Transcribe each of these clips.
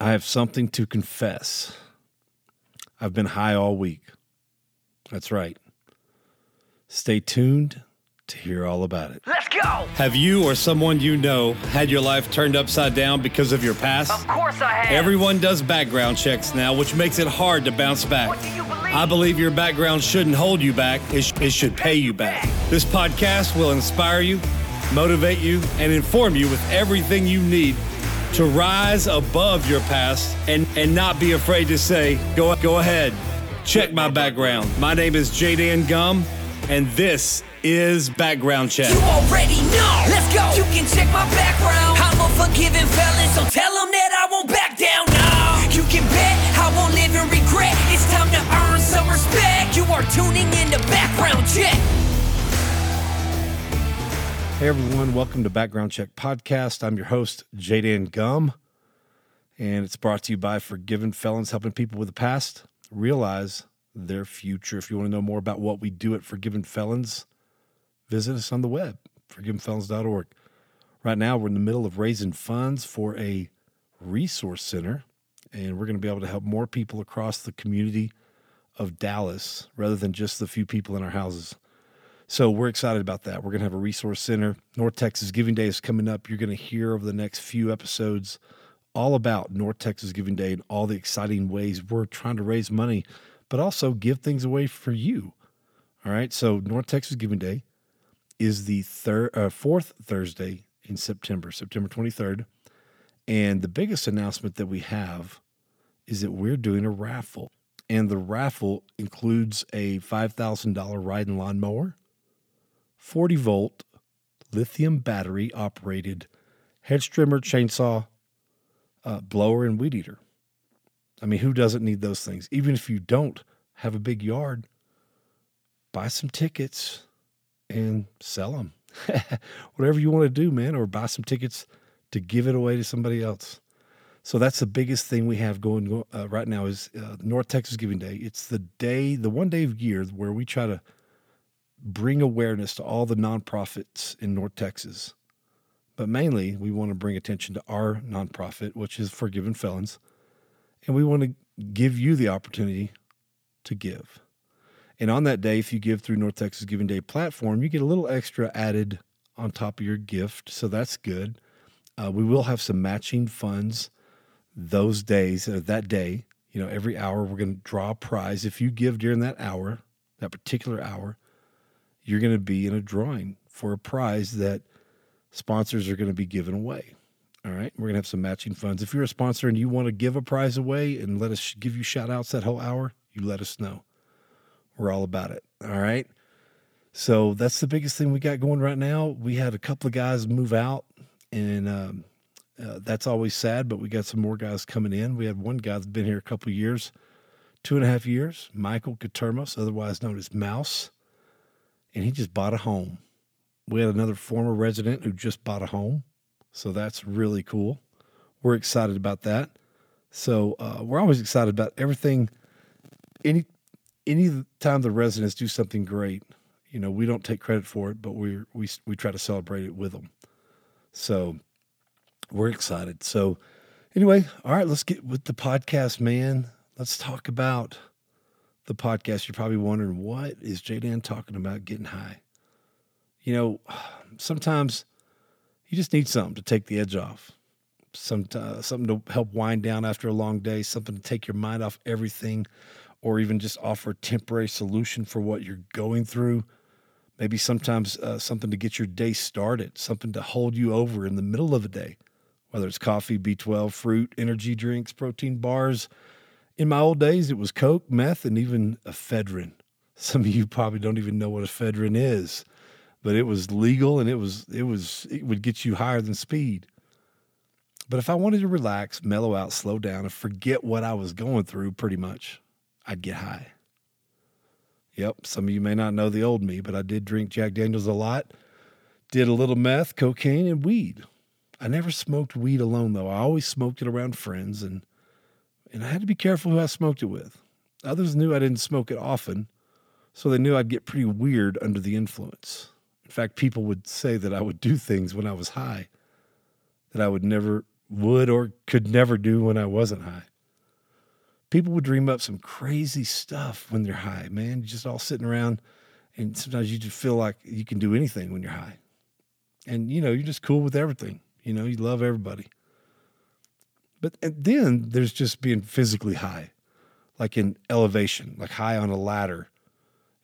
I have something to confess. I've been high all week. That's right. Stay tuned to hear all about it. Let's go! Have you or someone you know had your life turned upside down because of your past? Of course I have. Everyone does background checks now, which makes it hard to bounce back. What do you believe? I believe your background shouldn't hold you back, it, sh- it should pay you back. This podcast will inspire you, motivate you, and inform you with everything you need to rise above your past and, and not be afraid to say, go, go ahead, check my background. My name is Jaden Gum, and this is Background Check. You already know. Let's go. You can check my background. I'm a forgiving felon, Hey everyone, welcome to Background Check Podcast. I'm your host, Jaden Gum, and it's brought to you by Forgiven Felons, helping people with the past realize their future. If you want to know more about what we do at Forgiven Felons, visit us on the web, forgivenfelons.org. Right now, we're in the middle of raising funds for a resource center, and we're going to be able to help more people across the community of Dallas rather than just the few people in our houses. So we're excited about that. We're going to have a resource center. North Texas Giving Day is coming up. You're going to hear over the next few episodes all about North Texas Giving Day and all the exciting ways we're trying to raise money, but also give things away for you. All right. So North Texas Giving Day is the third, uh, fourth Thursday in September, September 23rd. And the biggest announcement that we have is that we're doing a raffle. And the raffle includes a $5,000 ride and lawn mower, 40 volt lithium battery operated hedge trimmer, chainsaw, uh, blower, and weed eater. I mean, who doesn't need those things? Even if you don't have a big yard, buy some tickets and sell them. Whatever you want to do, man, or buy some tickets to give it away to somebody else. So that's the biggest thing we have going uh, right now is uh, North Texas Giving Day. It's the day, the one day of year where we try to bring awareness to all the nonprofits in North Texas. But mainly, we want to bring attention to our nonprofit, which is Forgiven Felons. And we want to give you the opportunity to give. And on that day, if you give through North Texas Giving Day platform, you get a little extra added on top of your gift. So that's good. Uh, we will have some matching funds those days, uh, that day. You know, every hour we're going to draw a prize. If you give during that hour, that particular hour, you're going to be in a drawing for a prize that sponsors are going to be giving away. All right. We're going to have some matching funds. If you're a sponsor and you want to give a prize away and let us give you shout outs that whole hour, you let us know. We're all about it. All right. So that's the biggest thing we got going right now. We had a couple of guys move out, and um, uh, that's always sad, but we got some more guys coming in. We had one guy that's been here a couple years, two and a half years, Michael Katermos, otherwise known as Mouse and he just bought a home. We had another former resident who just bought a home. So that's really cool. We're excited about that. So uh, we're always excited about everything. Any any time the residents do something great, you know, we don't take credit for it, but we we we try to celebrate it with them. So we're excited. So anyway, all right, let's get with the podcast, man. Let's talk about the podcast, you're probably wondering, what is Jaden talking about getting high? You know, sometimes you just need something to take the edge off. Some, uh, something to help wind down after a long day, something to take your mind off everything, or even just offer a temporary solution for what you're going through. Maybe sometimes uh, something to get your day started, something to hold you over in the middle of a day, whether it's coffee, B12, fruit, energy drinks, protein bars, in my old days, it was coke, meth, and even ephedrine. Some of you probably don't even know what ephedrine is, but it was legal and it was it was it would get you higher than speed. But if I wanted to relax, mellow out, slow down, and forget what I was going through, pretty much, I'd get high. Yep, some of you may not know the old me, but I did drink Jack Daniels a lot. Did a little meth, cocaine, and weed. I never smoked weed alone though. I always smoked it around friends and and I had to be careful who I smoked it with. Others knew I didn't smoke it often, so they knew I'd get pretty weird under the influence. In fact, people would say that I would do things when I was high that I would never would or could never do when I wasn't high. People would dream up some crazy stuff when they're high, man. You're Just all sitting around, and sometimes you just feel like you can do anything when you're high. And, you know, you're just cool with everything. You know, you love everybody. But then there's just being physically high, like in elevation, like high on a ladder,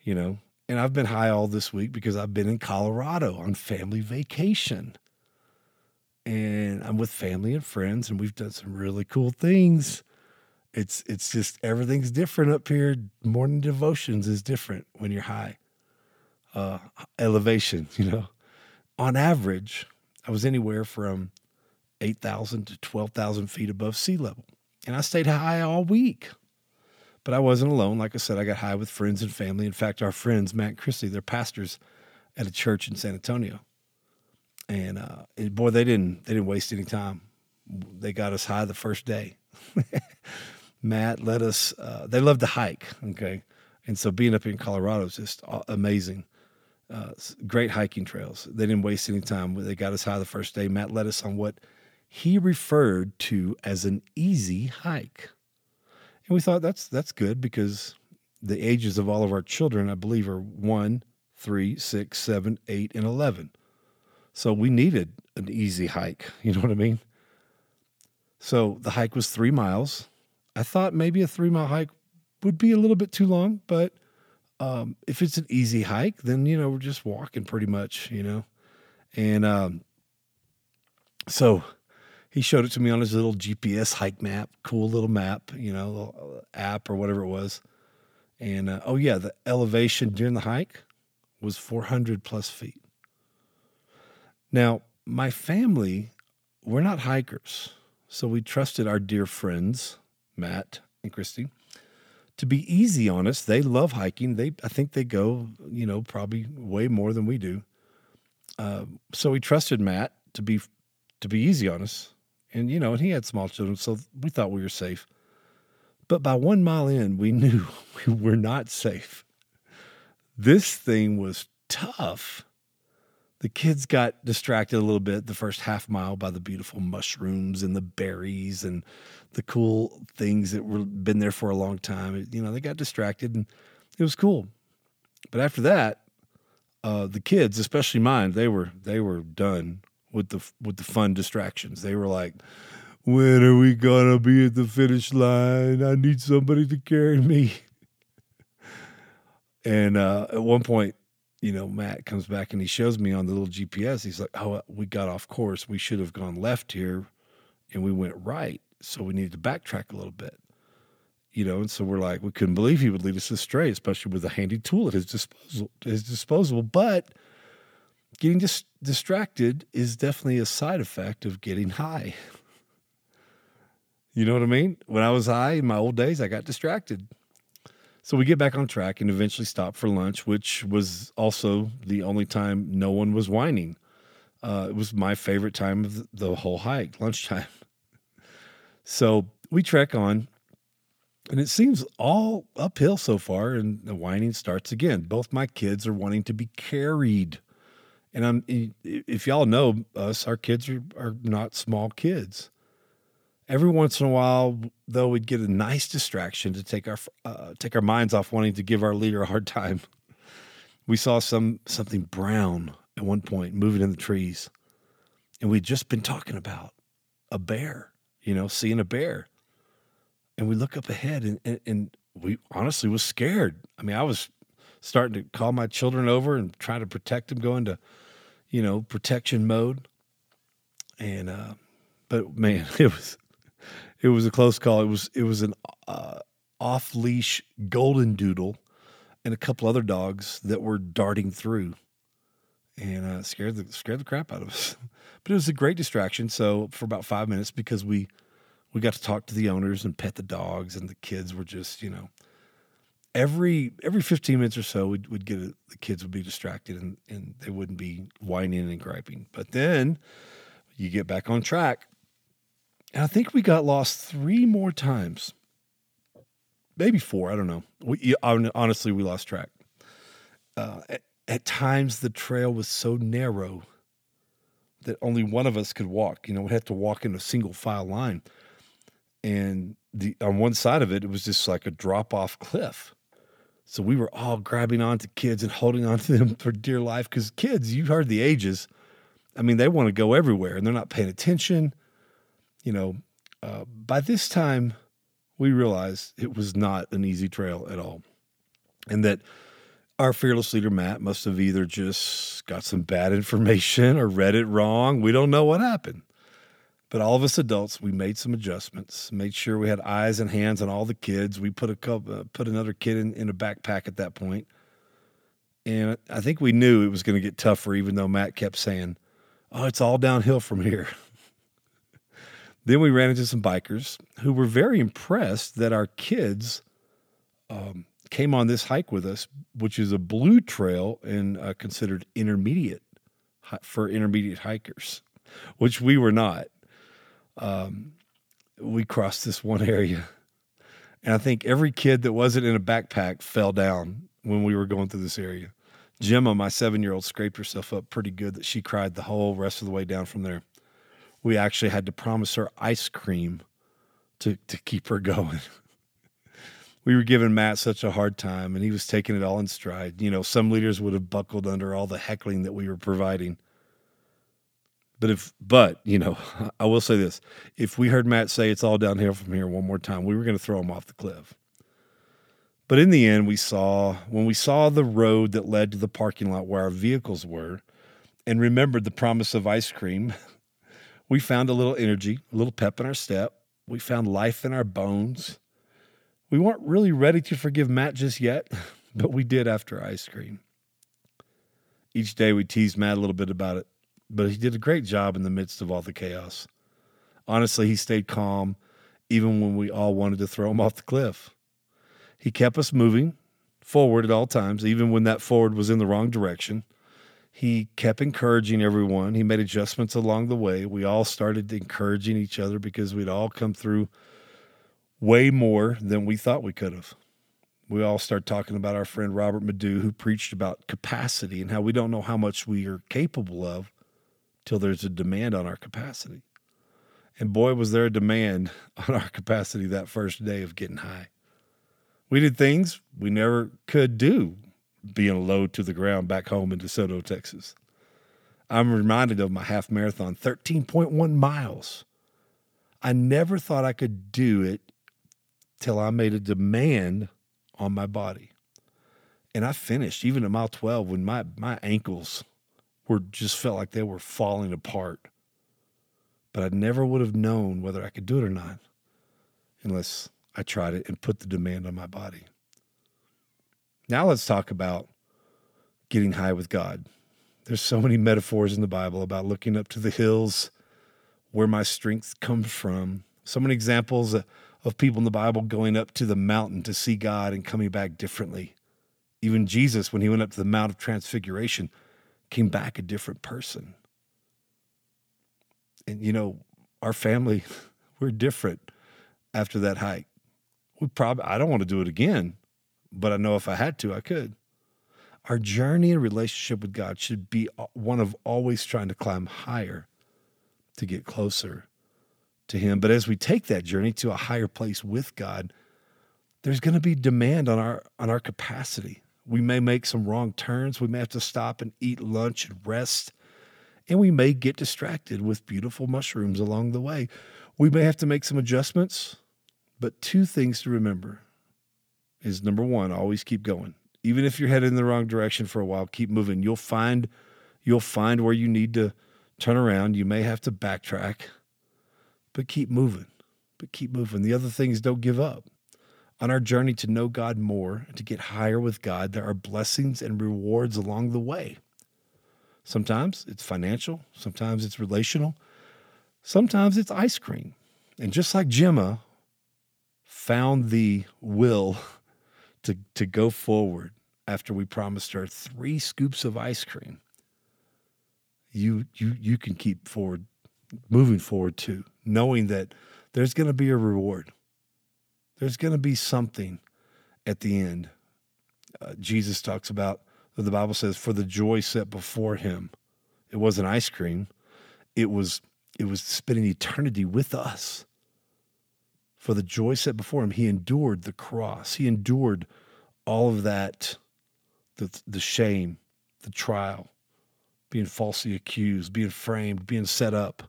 you know. And I've been high all this week because I've been in Colorado on family vacation. And I'm with family and friends, and we've done some really cool things. It's it's just everything's different up here. Morning devotions is different when you're high. Uh, elevation, you know. On average, I was anywhere from 8,000 to 12,000 feet above sea level. And I stayed high all week. But I wasn't alone. Like I said, I got high with friends and family. In fact, our friends, Matt and Christy, they're pastors at a church in San Antonio. And uh, boy, they didn't they didn't waste any time. They got us high the first day. Matt let us. Uh, they love to hike. Okay, and so being up in Colorado is just amazing. Uh, great hiking trails. They didn't waste any time. They got us high the first day. Matt led us on what he referred to as an easy hike. And we thought that's that's good because the ages of all of our children, I believe, are one, three, six, seven, eight, and eleven. So we needed an easy hike. You know what I mean? So the hike was three miles. I thought maybe a three mile hike would be a little bit too long, but um, if it's an easy hike, then you know we're just walking pretty much, you know. And um, so he showed it to me on his little GPS hike map, cool little map, you know, app or whatever it was. And uh, oh yeah, the elevation during the hike was 400 plus feet. Now, my family, we're not hikers, so we trusted our dear friends, Matt and Christy, to be easy on us. They love hiking. They, I think they go, you know, probably way more than we do. Uh, so we trusted Matt to be to be easy on us and you know, and he had small children, so we thought we were safe. But by one mile in, we knew we were not safe. This thing was tough. The kids got distracted a little bit the first half mile by the beautiful mushrooms and the berries and the cool things that were been there for a long time. You know, they got distracted and it was cool. But after that, uh, the kids, especially mine, they were they were done with the with the fun distractions. They were like, "When are we gonna be at the finish line? I need somebody to carry me." and uh, at one point, you know, Matt comes back and he shows me on the little GPS. He's like, "Oh, we got off course. We should have gone left here, and we went right. So we needed to backtrack a little bit." You know, and so we're like, we couldn't believe he would lead us astray, especially with a handy tool at his disposal. His disposal, but getting dis- distracted is definitely a side effect of getting high. You know what I mean? When I was high in my old days, I got distracted. So we get back on track and eventually stop for lunch, which was also the only time no one was whining. Uh, it was my favorite time of the whole hike, lunchtime. So we trek on, and it seems all uphill so far, and the whining starts again. Both my kids are wanting to be carried. And I'm, if y'all know us, our kids are, are not small kids. Every once in a while, though, we'd get a nice distraction to take our uh, take our minds off wanting to give our leader a hard time. We saw some something brown at one point moving in the trees, and we'd just been talking about a bear. You know, seeing a bear, and we look up ahead, and, and, and we honestly was scared. I mean, I was starting to call my children over and try to protect them, going to you know, protection mode. And uh, but man, it was it was a close call. It was it was an uh, off leash golden doodle and a couple other dogs that were darting through, and uh, scared the scared the crap out of us. but it was a great distraction. So for about five minutes, because we we got to talk to the owners and pet the dogs, and the kids were just you know every every 15 minutes or so we'd, we'd get a, the kids would be distracted and, and they wouldn't be whining and griping but then you get back on track and i think we got lost three more times maybe four i don't know we, honestly we lost track uh, at, at times the trail was so narrow that only one of us could walk. You know, we'd have to walk in a single file line. And the on one side of it, it was just like a drop off cliff. So we were all grabbing onto kids and holding onto them for dear life because kids, you heard the ages. I mean, they want to go everywhere and they're not paying attention. You know, uh, by this time, we realized it was not an easy trail at all. And that our fearless leader, Matt, must have either just got some bad information or read it wrong. We don't know what happened. But all of us adults, we made some adjustments, made sure we had eyes and hands on all the kids. We put a couple, uh, put another kid in, in a backpack at that point. And I think we knew it was going to get tougher, even though Matt kept saying, Oh, it's all downhill from here. then we ran into some bikers who were very impressed that our kids um, came on this hike with us, which is a blue trail and uh, considered intermediate for intermediate hikers, which we were not um, we crossed this one area. And I think every kid that wasn't in a backpack fell down when we were going through this area. Gemma, my seven year old, scraped herself up pretty good that she cried the whole rest of the way down from there. We actually had to promise her ice cream to, to keep her going. we were giving Matt such a hard time and he was taking it all in stride. You know, some leaders would have buckled under all the heckling that we were providing. But if, but you know, I will say this: if we heard Matt say it's all downhill from here one more time, we were going to throw him off the cliff. But in the end, we saw when we saw the road that led to the parking lot where our vehicles were, and remembered the promise of ice cream, we found a little energy, a little pep in our step. We found life in our bones. We weren't really ready to forgive Matt just yet, but we did after ice cream. Each day we teased Matt a little bit about it but he did a great job in the midst of all the chaos. Honestly, he stayed calm even when we all wanted to throw him off the cliff. He kept us moving forward at all times, even when that forward was in the wrong direction. He kept encouraging everyone. He made adjustments along the way. We all started encouraging each other because we'd all come through way more than we thought we could have. We all started talking about our friend Robert Madu, who preached about capacity and how we don't know how much we are capable of till there's a demand on our capacity. And boy, was there a demand on our capacity that first day of getting high. We did things we never could do being low to the ground back home in DeSoto, Texas. I'm reminded of my half marathon, 13.1 miles. I never thought I could do it till I made a demand on my body. And I finished even at mile 12 when my, my ankles were just felt like they were falling apart. But I never would have known whether I could do it or not unless I tried it and put the demand on my body. Now let's talk about getting high with God. There's so many metaphors in the Bible about looking up to the hills where my strength comes from. So many examples of people in the Bible going up to the mountain to see God and coming back differently. Even Jesus, when he went up to the Mount of Transfiguration, came back a different person. And, you know, our family, we're different after that hike. We probably, I don't want to do it again, but I know if I had to, I could. Our journey and relationship with God should be one of always trying to climb higher to get closer to Him. But as we take that journey to a higher place with God, there's going to be demand on our on our capacity we may make some wrong turns. We may have to stop and eat lunch and rest. And we may get distracted with beautiful mushrooms along the way. We may have to make some adjustments. But two things to remember is number one, always keep going. Even if you're headed in the wrong direction for a while, keep moving. You'll find you'll find where you need to turn around. You may have to backtrack, but keep moving. But keep moving. The other thing is don't give up. On our journey to know God more to get higher with God, there are blessings and rewards along the way. Sometimes it's financial, sometimes it's relational, sometimes it's ice cream. And just like Gemma found the will to, to go forward after we promised her three scoops of ice cream, you you you can keep forward moving forward too, knowing that there's going to be a reward. There's going to be something at the end. Uh, Jesus talks about, the Bible says, for the joy set before him. It wasn't ice cream, it was it was spending eternity with us. For the joy set before him, he endured the cross. He endured all of that, the, the shame, the trial, being falsely accused, being framed, being set up.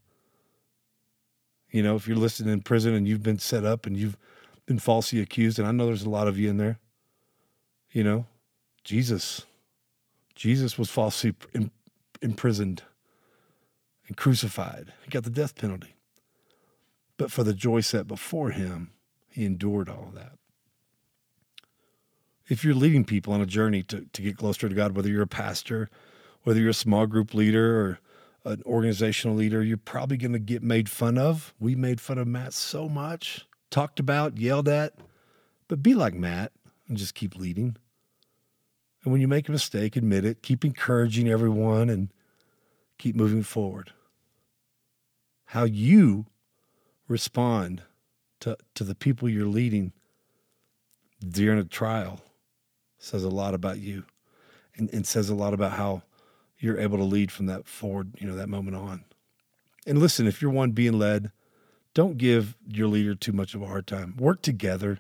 You know, if you're listening in prison and you've been set up and you've been falsely accused, and I know there's a lot of you in there, you know, Jesus, Jesus was falsely imprisoned and crucified. He got the death penalty. But for the joy set before him, he endured all of that. If you're leading people on a journey to, to get closer to God, whether you're a pastor, whether you're a small group leader or an organizational leader, you're probably going to get made fun of. We made fun of Matt so much, talked about, yelled at, but be like Matt and just keep leading. And when you make a mistake, admit it, keep encouraging everyone and keep moving forward. How you respond to, to the people you're leading during a trial says a lot about you and, and says a lot about how you're able to lead from that forward, you know, that moment on. And listen, if you're one being led, don't give your leader too much of a hard time. Work together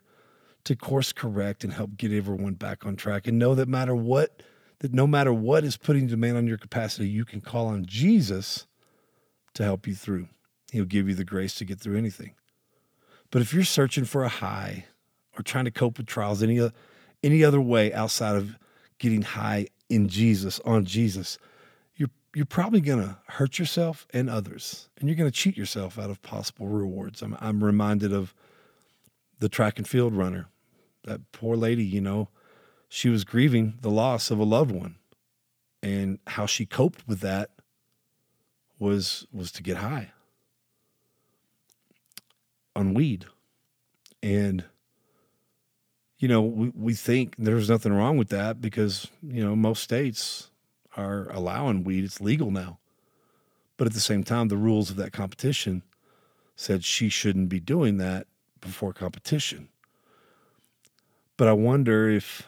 to course correct and help get everyone back on track. And know that matter what that no matter what is putting demand on your capacity, you can call on Jesus to help you through. He'll give you the grace to get through anything. But if you're searching for a high or trying to cope with trials any any other way outside of getting high in Jesus, on Jesus, you're probably going to hurt yourself and others, and you're going to cheat yourself out of possible rewards. I'm I'm reminded of the track and field runner, that poor lady. You know, she was grieving the loss of a loved one, and how she coped with that was was to get high on weed, and you know, we, we think there's nothing wrong with that because, you know, most states are allowing weed. It's legal now. But at the same time, the rules of that competition said she shouldn't be doing that before competition. But I wonder if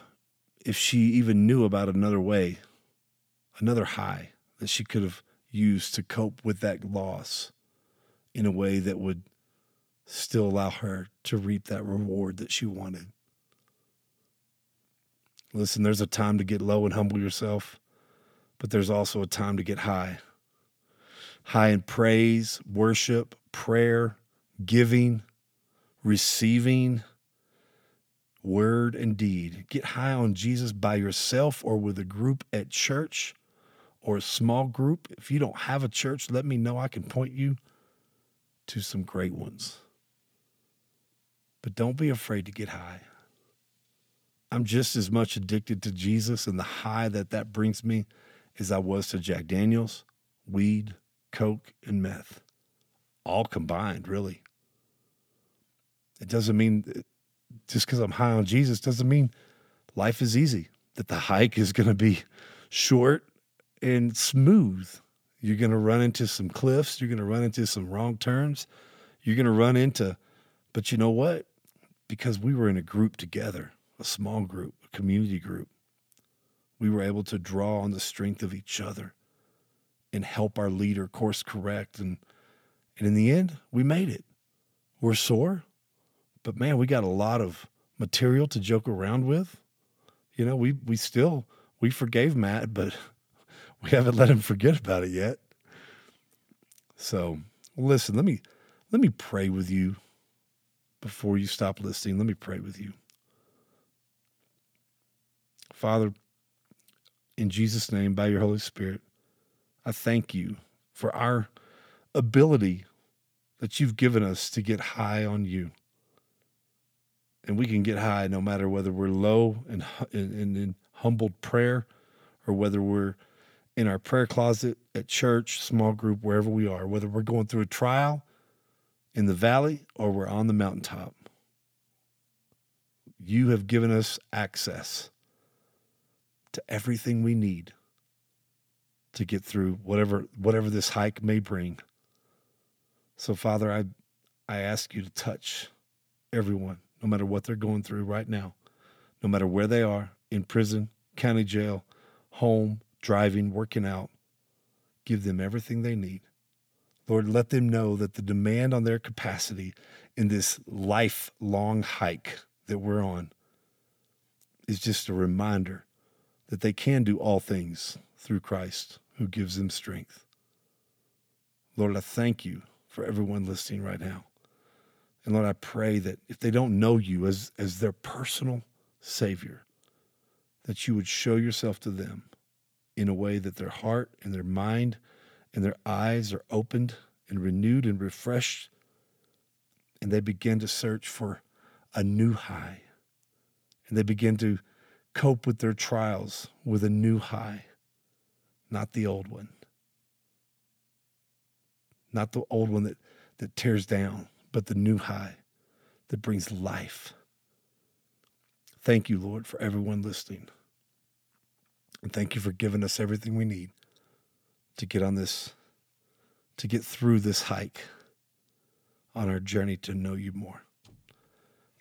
if she even knew about another way, another high that she could have used to cope with that loss in a way that would still allow her to reap that reward that she wanted. Listen, there's a time to get low and humble yourself, but there's also a time to get high. High in praise, worship, prayer, giving, receiving, word and deed. Get high on Jesus by yourself or with a group at church or a small group. If you don't have a church, let me know. I can point you to some great ones. But don't be afraid to get high. I'm just as much addicted to Jesus and the high that that brings me as I was to Jack Daniels, weed, coke, and meth, all combined, really. It doesn't mean just because I'm high on Jesus doesn't mean life is easy, that the hike is going to be short and smooth. You're going to run into some cliffs, you're going to run into some wrong turns, you're going to run into, but you know what? Because we were in a group together a small group, a community group. We were able to draw on the strength of each other and help our leader course correct. And, and in the end, we made it. We're sore, but man, we got a lot of material to joke around with. You know, we, we still, we forgave Matt, but we haven't let him forget about it yet. So listen, let me, let me pray with you before you stop listening. Let me pray with you. Father, in Jesus' name, by your Holy Spirit, I thank you for our ability that you've given us to get high on you. And we can get high no matter whether we're low and in, in, in humbled prayer or whether we're in our prayer closet at church, small group, wherever we are, whether we're going through a trial in the valley or we're on the mountaintop. You have given us access to everything we need to get through whatever whatever this hike may bring. So Father, I I ask you to touch everyone, no matter what they're going through right now, no matter where they are, in prison, county jail, home, driving, working out. Give them everything they need. Lord, let them know that the demand on their capacity in this lifelong hike that we're on is just a reminder that they can do all things through Christ who gives them strength. Lord, I thank you for everyone listening right now. And Lord, I pray that if they don't know you as, as their personal Savior, that you would show yourself to them in a way that their heart and their mind and their eyes are opened and renewed and refreshed, and they begin to search for a new high. And they begin to cope with their trials with a new high, not the old one. Not the old one that, that tears down, but the new high that brings life. Thank you, Lord, for everyone listening. And thank you for giving us everything we need to get on this, to get through this hike on our journey to know you more.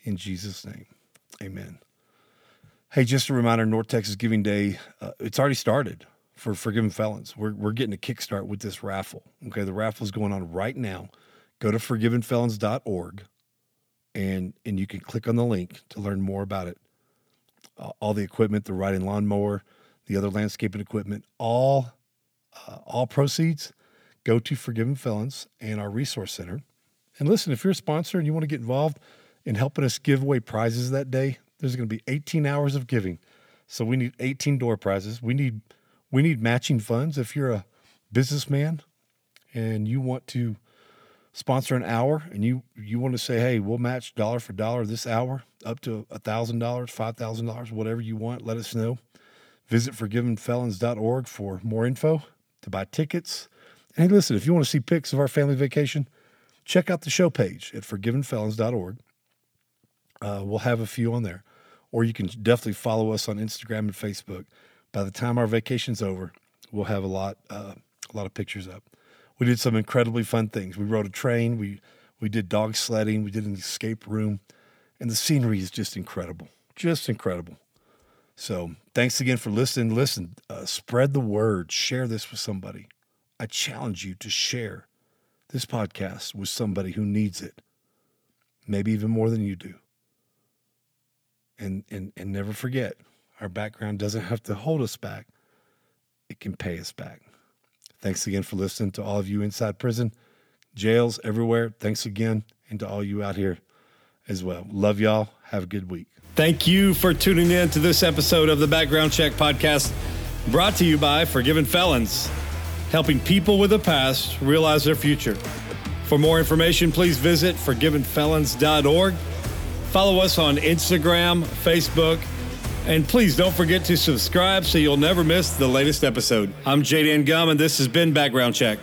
In Jesus' name, amen. Hey, just a reminder North Texas Giving Day, uh, it's already started for Forgiven Felons. We're, we're getting a kickstart with this raffle. Okay, the raffle is going on right now. Go to forgivenfelons.org and, and you can click on the link to learn more about it. Uh, all the equipment, the riding lawnmower, the other landscaping equipment, all uh, all proceeds go to Forgiven Felons and our resource center. And listen, if you're a sponsor and you want to get involved in helping us give away prizes that day, there's going to be 18 hours of giving. So we need 18 door prizes. We need we need matching funds. If you're a businessman and you want to sponsor an hour and you you want to say, hey, we'll match dollar for dollar this hour up to thousand dollars, five thousand dollars, whatever you want, let us know. Visit forgivenfelons.org for more info to buy tickets. And hey, listen, if you want to see pics of our family vacation, check out the show page at forgivenfelons.org. Uh, we'll have a few on there. Or you can definitely follow us on Instagram and Facebook. By the time our vacation's over, we'll have a lot, uh, a lot of pictures up. We did some incredibly fun things. We rode a train. We we did dog sledding. We did an escape room, and the scenery is just incredible, just incredible. So thanks again for listening. Listen, uh, spread the word. Share this with somebody. I challenge you to share this podcast with somebody who needs it, maybe even more than you do. And and and never forget, our background doesn't have to hold us back. It can pay us back. Thanks again for listening to all of you inside prison, jails everywhere. Thanks again, and to all you out here as well. Love y'all. Have a good week. Thank you for tuning in to this episode of the Background Check Podcast, brought to you by Forgiven Felons, helping people with a past realize their future. For more information, please visit forgivenfelons.org. Follow us on Instagram, Facebook, and please don't forget to subscribe so you'll never miss the latest episode. I'm Jaden Gum, and this has been Background Check.